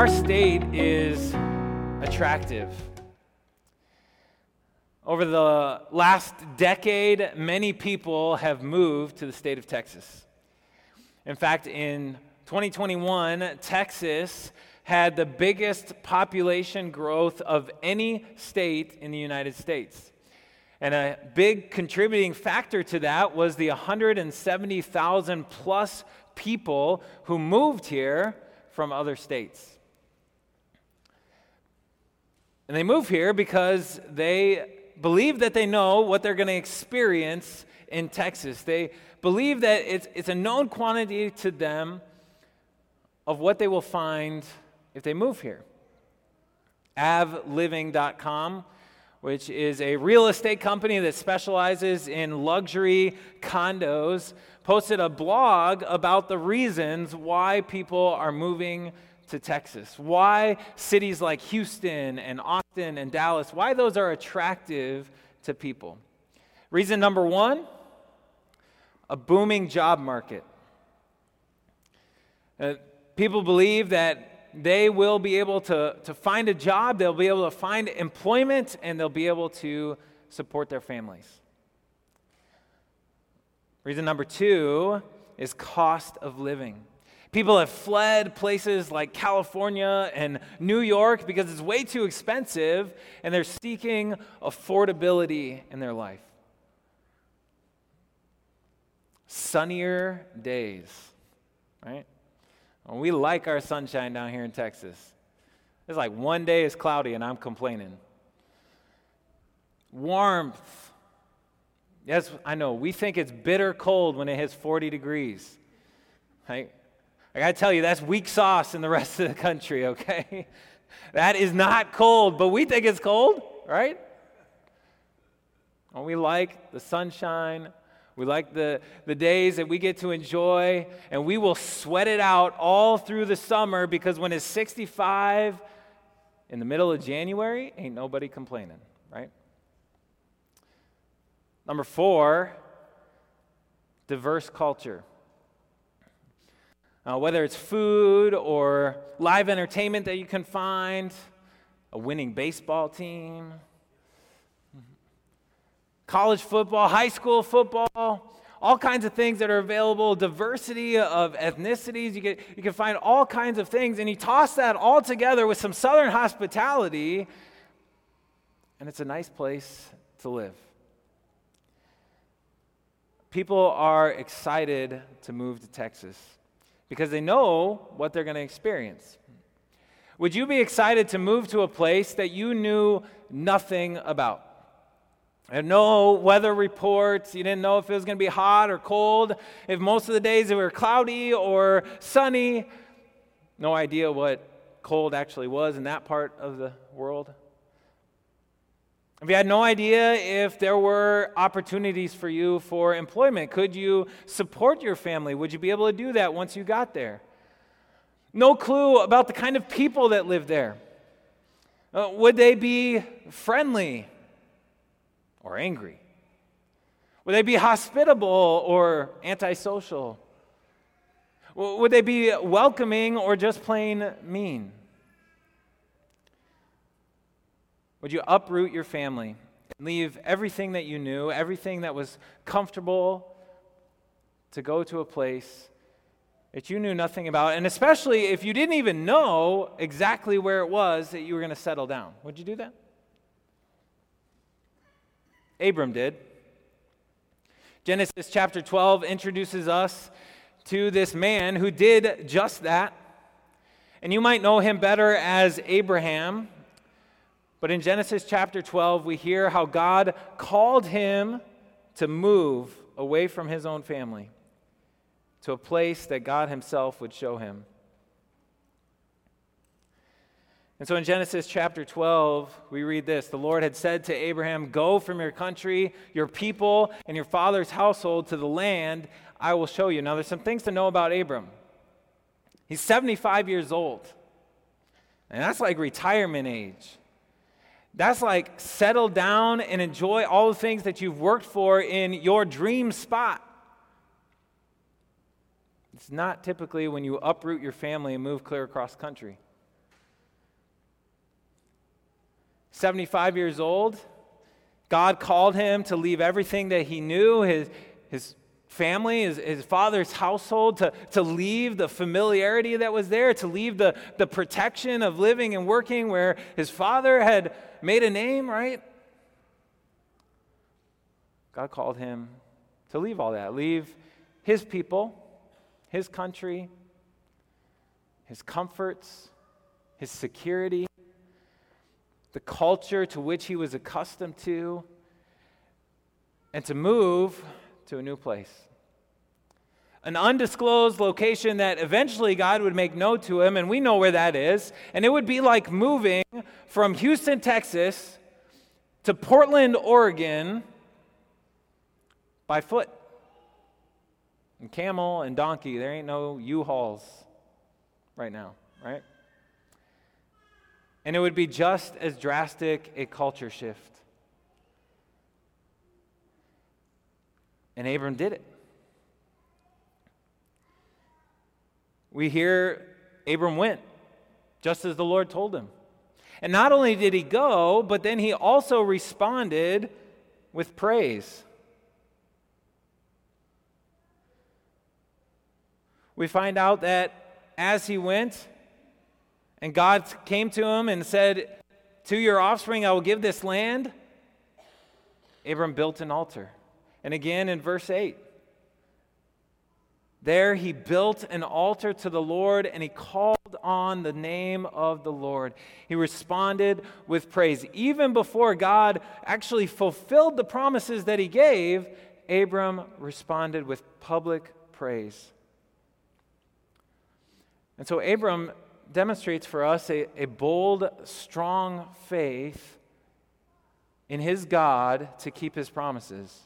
Our state is attractive. Over the last decade, many people have moved to the state of Texas. In fact, in 2021, Texas had the biggest population growth of any state in the United States. And a big contributing factor to that was the 170,000 plus people who moved here from other states. And they move here because they believe that they know what they're going to experience in Texas. They believe that it's, it's a known quantity to them of what they will find if they move here. avliving.com, which is a real estate company that specializes in luxury condos, posted a blog about the reasons why people are moving to Texas, why cities like Houston and Austin and Dallas, why those are attractive to people. Reason number one a booming job market. Uh, people believe that they will be able to, to find a job, they'll be able to find employment, and they'll be able to support their families. Reason number two is cost of living. People have fled places like California and New York because it's way too expensive, and they're seeking affordability in their life. Sunnier days, right? We like our sunshine down here in Texas. It's like one day is cloudy and I'm complaining. Warmth. Yes, I know. We think it's bitter cold when it hits 40 degrees. Right? I got to tell you, that's weak sauce in the rest of the country, okay? that is not cold, but we think it's cold, right? And we like the sunshine. We like the, the days that we get to enjoy, and we will sweat it out all through the summer because when it's 65 in the middle of January, ain't nobody complaining, right? Number four, diverse culture. Uh, whether it's food or live entertainment that you can find, a winning baseball team, college football, high school football, all kinds of things that are available, diversity of ethnicities. You, get, you can find all kinds of things. And you toss that all together with some southern hospitality, and it's a nice place to live. People are excited to move to Texas because they know what they're going to experience. Would you be excited to move to a place that you knew nothing about? And no weather reports. You didn't know if it was going to be hot or cold, if most of the days it were cloudy or sunny. No idea what cold actually was in that part of the world. If you had no idea if there were opportunities for you for employment, could you support your family? Would you be able to do that once you got there? No clue about the kind of people that live there. Uh, would they be friendly or angry? Would they be hospitable or antisocial? Would they be welcoming or just plain mean? Would you uproot your family and leave everything that you knew, everything that was comfortable, to go to a place that you knew nothing about? And especially if you didn't even know exactly where it was that you were going to settle down. Would you do that? Abram did. Genesis chapter 12 introduces us to this man who did just that. And you might know him better as Abraham but in Genesis chapter 12, we hear how God called him to move away from his own family to a place that God himself would show him. And so in Genesis chapter 12, we read this The Lord had said to Abraham, Go from your country, your people, and your father's household to the land I will show you. Now, there's some things to know about Abram. He's 75 years old, and that's like retirement age. That's like settle down and enjoy all the things that you've worked for in your dream spot. It's not typically when you uproot your family and move clear across country. 75 years old, God called him to leave everything that he knew his, his family, his, his father's household, to, to leave the familiarity that was there, to leave the, the protection of living and working where his father had made a name, right? God called him to leave all that, leave his people, his country, his comforts, his security, the culture to which he was accustomed to, and to move to a new place. An undisclosed location that eventually God would make known to him, and we know where that is. And it would be like moving from Houston, Texas to Portland, Oregon by foot. And camel and donkey, there ain't no U Hauls right now, right? And it would be just as drastic a culture shift. And Abram did it. We hear Abram went, just as the Lord told him. And not only did he go, but then he also responded with praise. We find out that as he went, and God came to him and said, To your offspring I will give this land, Abram built an altar. And again in verse 8, there he built an altar to the Lord and he called on the name of the Lord. He responded with praise. Even before God actually fulfilled the promises that he gave, Abram responded with public praise. And so Abram demonstrates for us a, a bold, strong faith in his God to keep his promises.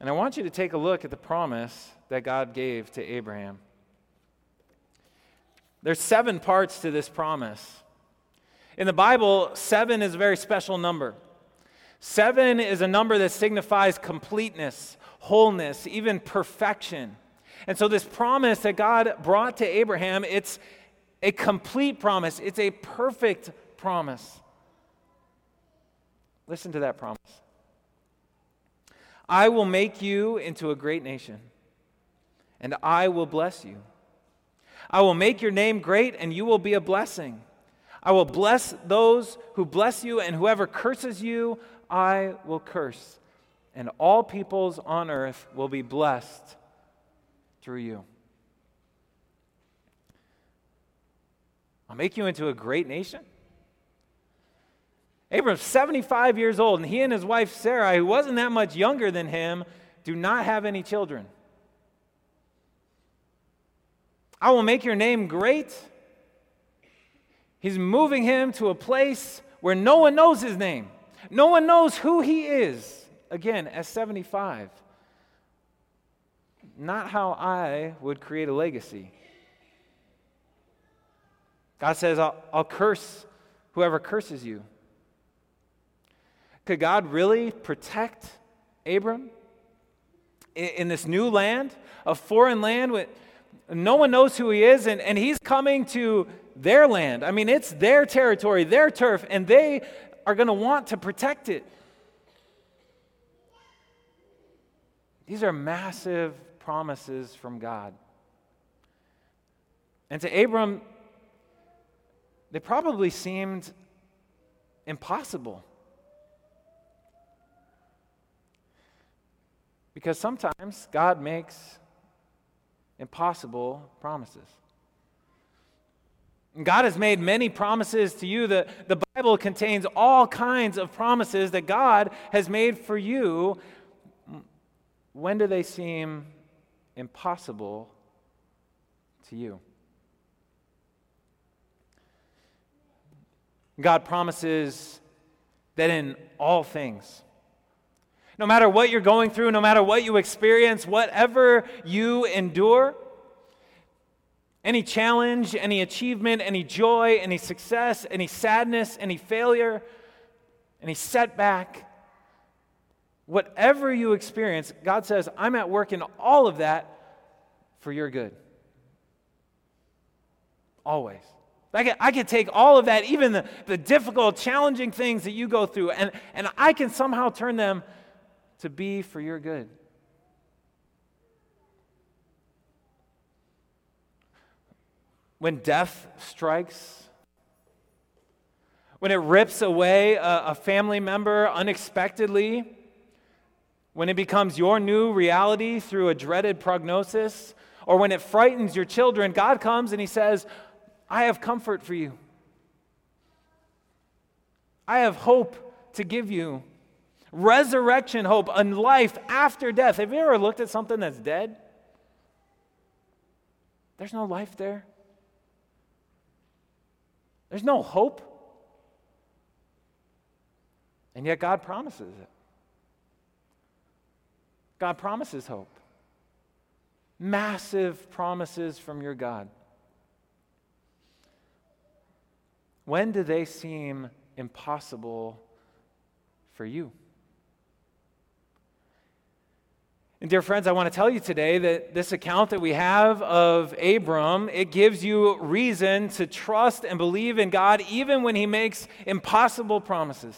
And I want you to take a look at the promise that God gave to Abraham. There's seven parts to this promise. In the Bible, seven is a very special number. Seven is a number that signifies completeness, wholeness, even perfection. And so this promise that God brought to Abraham, it's a complete promise. It's a perfect promise. Listen to that promise. I will make you into a great nation, and I will bless you. I will make your name great, and you will be a blessing. I will bless those who bless you, and whoever curses you, I will curse. And all peoples on earth will be blessed through you. I'll make you into a great nation. Abram's 75 years old, and he and his wife Sarah, who wasn't that much younger than him, do not have any children. I will make your name great. He's moving him to a place where no one knows his name, no one knows who he is. Again, at 75. Not how I would create a legacy. God says, I'll, I'll curse whoever curses you. Could God really protect Abram in, in this new land, a foreign land with no one knows who he is, and, and he's coming to their land? I mean, it's their territory, their turf, and they are going to want to protect it. These are massive promises from God. And to Abram, they probably seemed impossible. Because sometimes God makes impossible promises. God has made many promises to you. The, the Bible contains all kinds of promises that God has made for you. When do they seem impossible to you? God promises that in all things, no matter what you're going through, no matter what you experience, whatever you endure, any challenge, any achievement, any joy, any success, any sadness, any failure, any setback, whatever you experience, God says, I'm at work in all of that for your good. Always. I can, I take all of that, even the, the difficult, challenging things that you go through, and, and I can somehow turn them to be for your good. When death strikes, when it rips away a, a family member unexpectedly, when it becomes your new reality through a dreaded prognosis, or when it frightens your children, God comes and He says, I have comfort for you. I have hope to give you. Resurrection hope, and life after death. Have you ever looked at something that's dead? There's no life there. There's no hope. And yet God promises it. God promises hope. Massive promises from your God. When do they seem impossible for you? And dear friends, I want to tell you today that this account that we have of Abram, it gives you reason to trust and believe in God even when he makes impossible promises.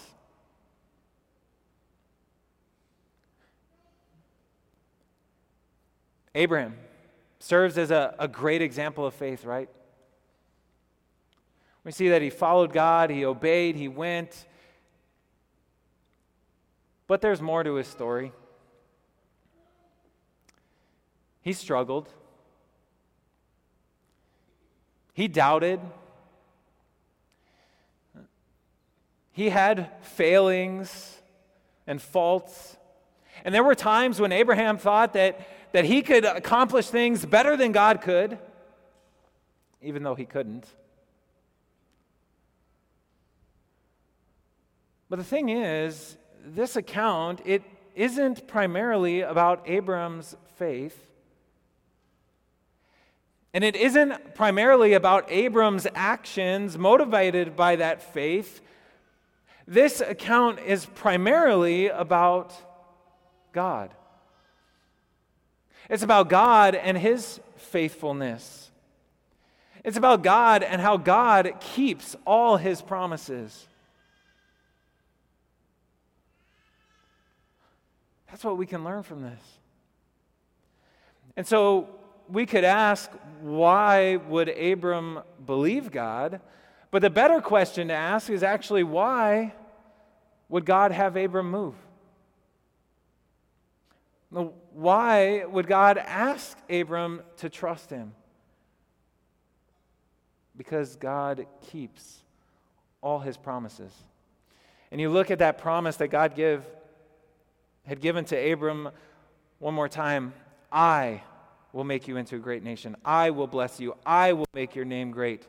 Abraham serves as a, a great example of faith, right? We see that he followed God, he obeyed, he went. But there's more to his story. He struggled, he doubted, he had failings and faults. And there were times when Abraham thought that, that he could accomplish things better than God could, even though he couldn't. But the thing is, this account, it isn't primarily about Abram's faith. And it isn't primarily about Abram's actions motivated by that faith. This account is primarily about God. It's about God and his faithfulness. It's about God and how God keeps all his promises. That's what we can learn from this. And so we could ask, why would Abram believe God? But the better question to ask is actually, why would God have Abram move? Why would God ask Abram to trust him? Because God keeps all his promises. And you look at that promise that God give, had given to Abram one more time I will make you into a great nation. I will bless you. I will make your name great.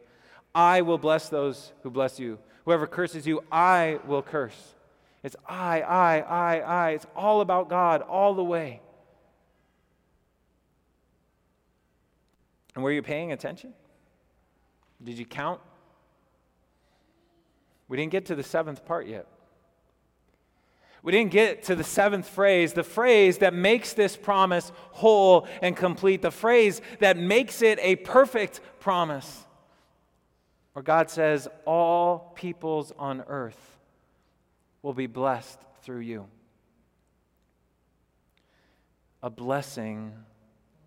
I will bless those who bless you. Whoever curses you, I will curse. It's I, I, I, I. It's all about God all the way. And were you paying attention? Did you count? We didn't get to the seventh part yet. We didn't get to the seventh phrase, the phrase that makes this promise whole and complete, the phrase that makes it a perfect promise, where God says, All peoples on earth will be blessed through you. A blessing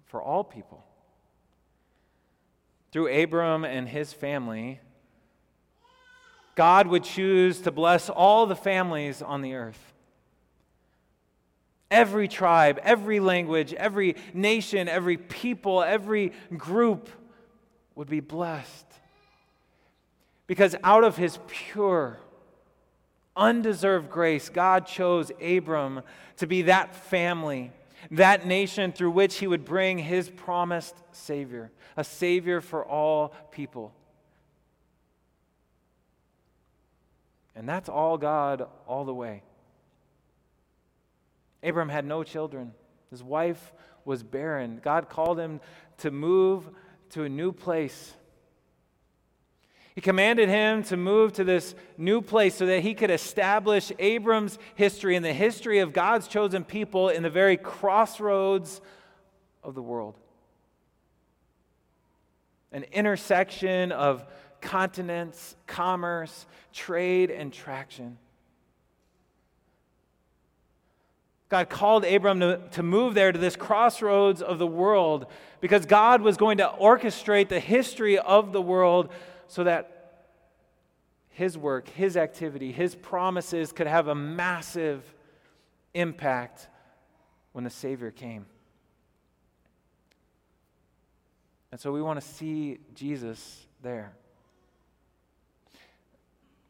for all people. Through Abram and his family, God would choose to bless all the families on the earth. Every tribe, every language, every nation, every people, every group would be blessed. Because out of his pure, undeserved grace, God chose Abram to be that family, that nation through which he would bring his promised Savior, a Savior for all people. And that's all God all the way. Abram had no children. His wife was barren. God called him to move to a new place. He commanded him to move to this new place so that he could establish Abram's history and the history of God's chosen people in the very crossroads of the world. An intersection of continents, commerce, trade, and traction. God called Abram to, to move there to this crossroads of the world because God was going to orchestrate the history of the world so that his work, his activity, his promises could have a massive impact when the Savior came. And so we want to see Jesus there.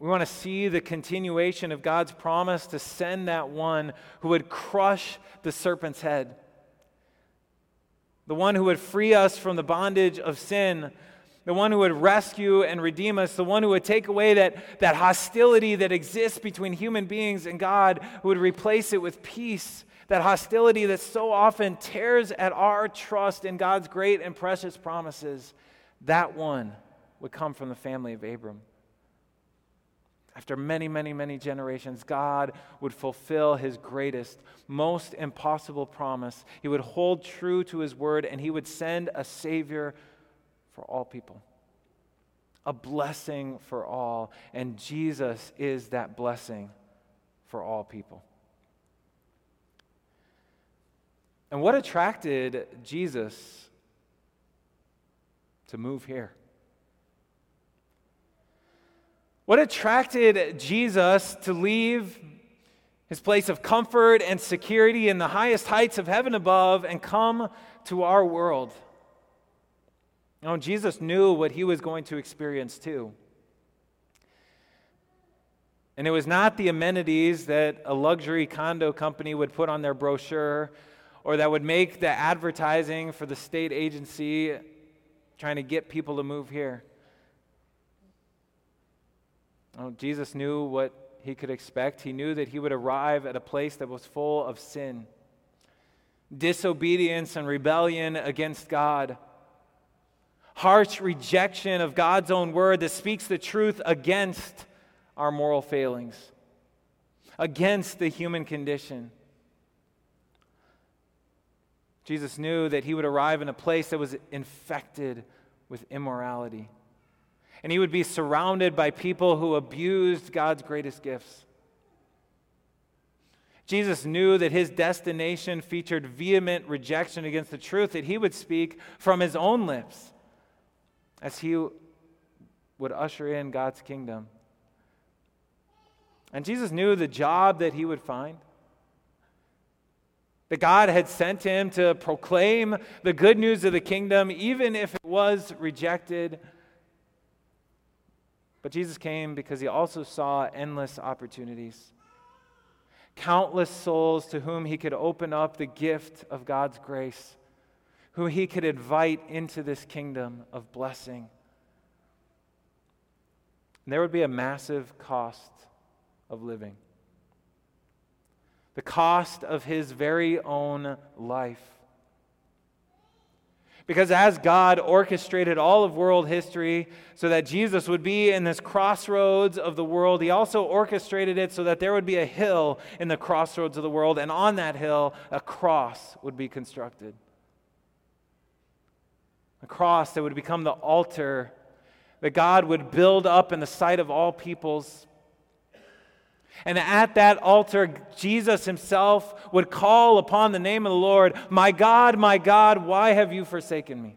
We want to see the continuation of God's promise to send that one who would crush the serpent's head, the one who would free us from the bondage of sin, the one who would rescue and redeem us, the one who would take away that, that hostility that exists between human beings and God, who would replace it with peace, that hostility that so often tears at our trust in God's great and precious promises. That one would come from the family of Abram. After many, many, many generations, God would fulfill his greatest, most impossible promise. He would hold true to his word and he would send a Savior for all people, a blessing for all. And Jesus is that blessing for all people. And what attracted Jesus to move here? What attracted Jesus to leave his place of comfort and security in the highest heights of heaven above and come to our world? You know, Jesus knew what he was going to experience too. And it was not the amenities that a luxury condo company would put on their brochure or that would make the advertising for the state agency trying to get people to move here. Oh, Jesus knew what he could expect. He knew that he would arrive at a place that was full of sin, disobedience, and rebellion against God, harsh rejection of God's own word that speaks the truth against our moral failings, against the human condition. Jesus knew that he would arrive in a place that was infected with immorality and he would be surrounded by people who abused God's greatest gifts. Jesus knew that his destination featured vehement rejection against the truth that he would speak from his own lips as he would usher in God's kingdom. And Jesus knew the job that he would find. That God had sent him to proclaim the good news of the kingdom, even if it was rejected but Jesus came because he also saw endless opportunities, countless souls to whom he could open up the gift of God's grace, who he could invite into this kingdom of blessing. And there would be a massive cost of living. The cost of his very own life. Because as God orchestrated all of world history so that Jesus would be in this crossroads of the world, He also orchestrated it so that there would be a hill in the crossroads of the world, and on that hill, a cross would be constructed. A cross that would become the altar that God would build up in the sight of all peoples and at that altar, Jesus himself would call upon the name of the Lord, My God, my God, why have you forsaken me?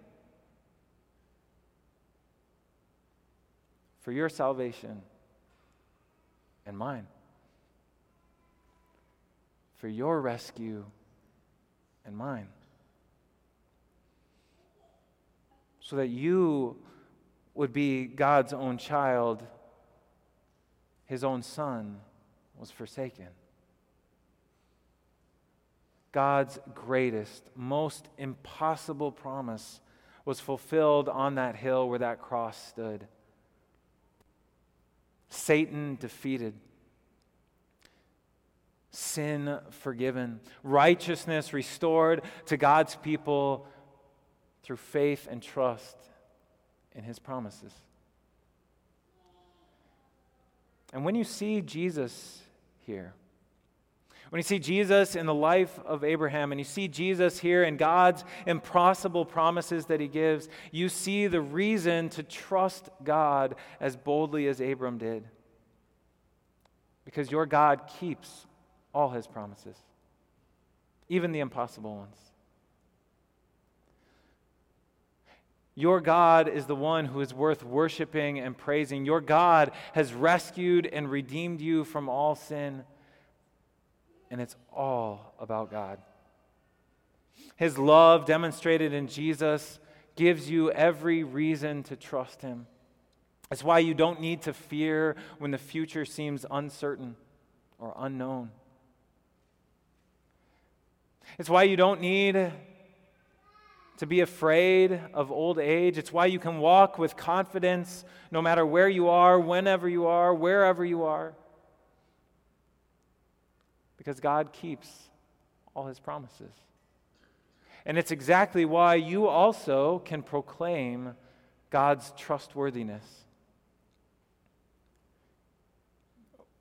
For your salvation and mine. For your rescue and mine. So that you would be God's own child, his own son was forsaken. God's greatest, most impossible promise was fulfilled on that hill where that cross stood. Satan defeated, sin forgiven, righteousness restored to God's people through faith and trust in his promises. And when you see Jesus here. When you see Jesus in the life of Abraham and you see Jesus here in God's impossible promises that he gives, you see the reason to trust God as boldly as Abram did. Because your God keeps all his promises, even the impossible ones. Your God is the one who is worth worshiping and praising. Your God has rescued and redeemed you from all sin and it's all about God. His love, demonstrated in Jesus, gives you every reason to trust Him. It's why you don't need to fear when the future seems uncertain or unknown. It's why you don't need to be afraid of old age. It's why you can walk with confidence no matter where you are, whenever you are, wherever you are because God keeps all his promises. And it's exactly why you also can proclaim God's trustworthiness.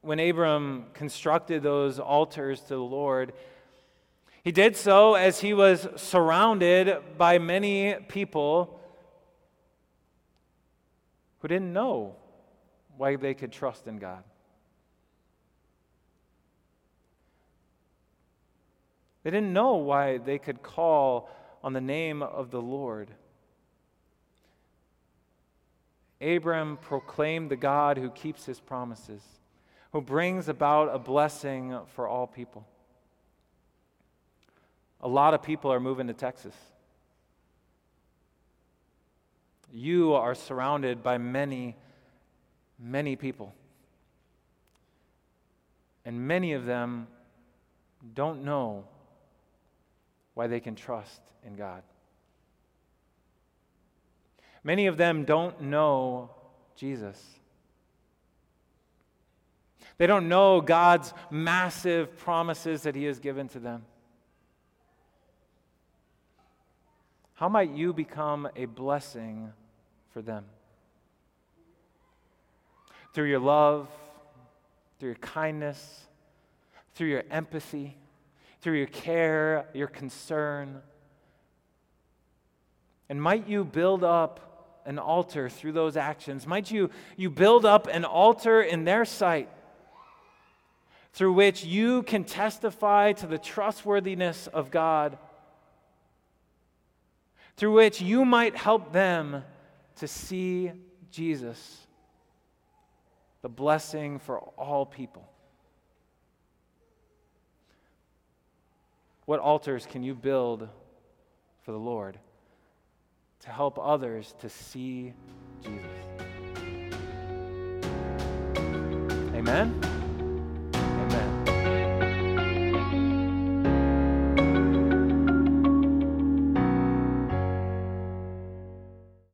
When Abram constructed those altars to the Lord, he did so as he was surrounded by many people who didn't know why they could trust in God. They didn't know why they could call on the name of the Lord. Abram proclaimed the God who keeps his promises, who brings about a blessing for all people. A lot of people are moving to Texas. You are surrounded by many, many people. And many of them don't know why they can trust in God. Many of them don't know Jesus. They don't know God's massive promises that He has given to them. How might you become a blessing for them? Through your love, through your kindness, through your empathy through your care, your concern. And might you build up an altar through those actions? Might you, you build up an altar in their sight through which you can testify to the trustworthiness of God, through which you might help them to see Jesus, the blessing for all people. What altars can you build for the Lord to help others to see Jesus? Amen.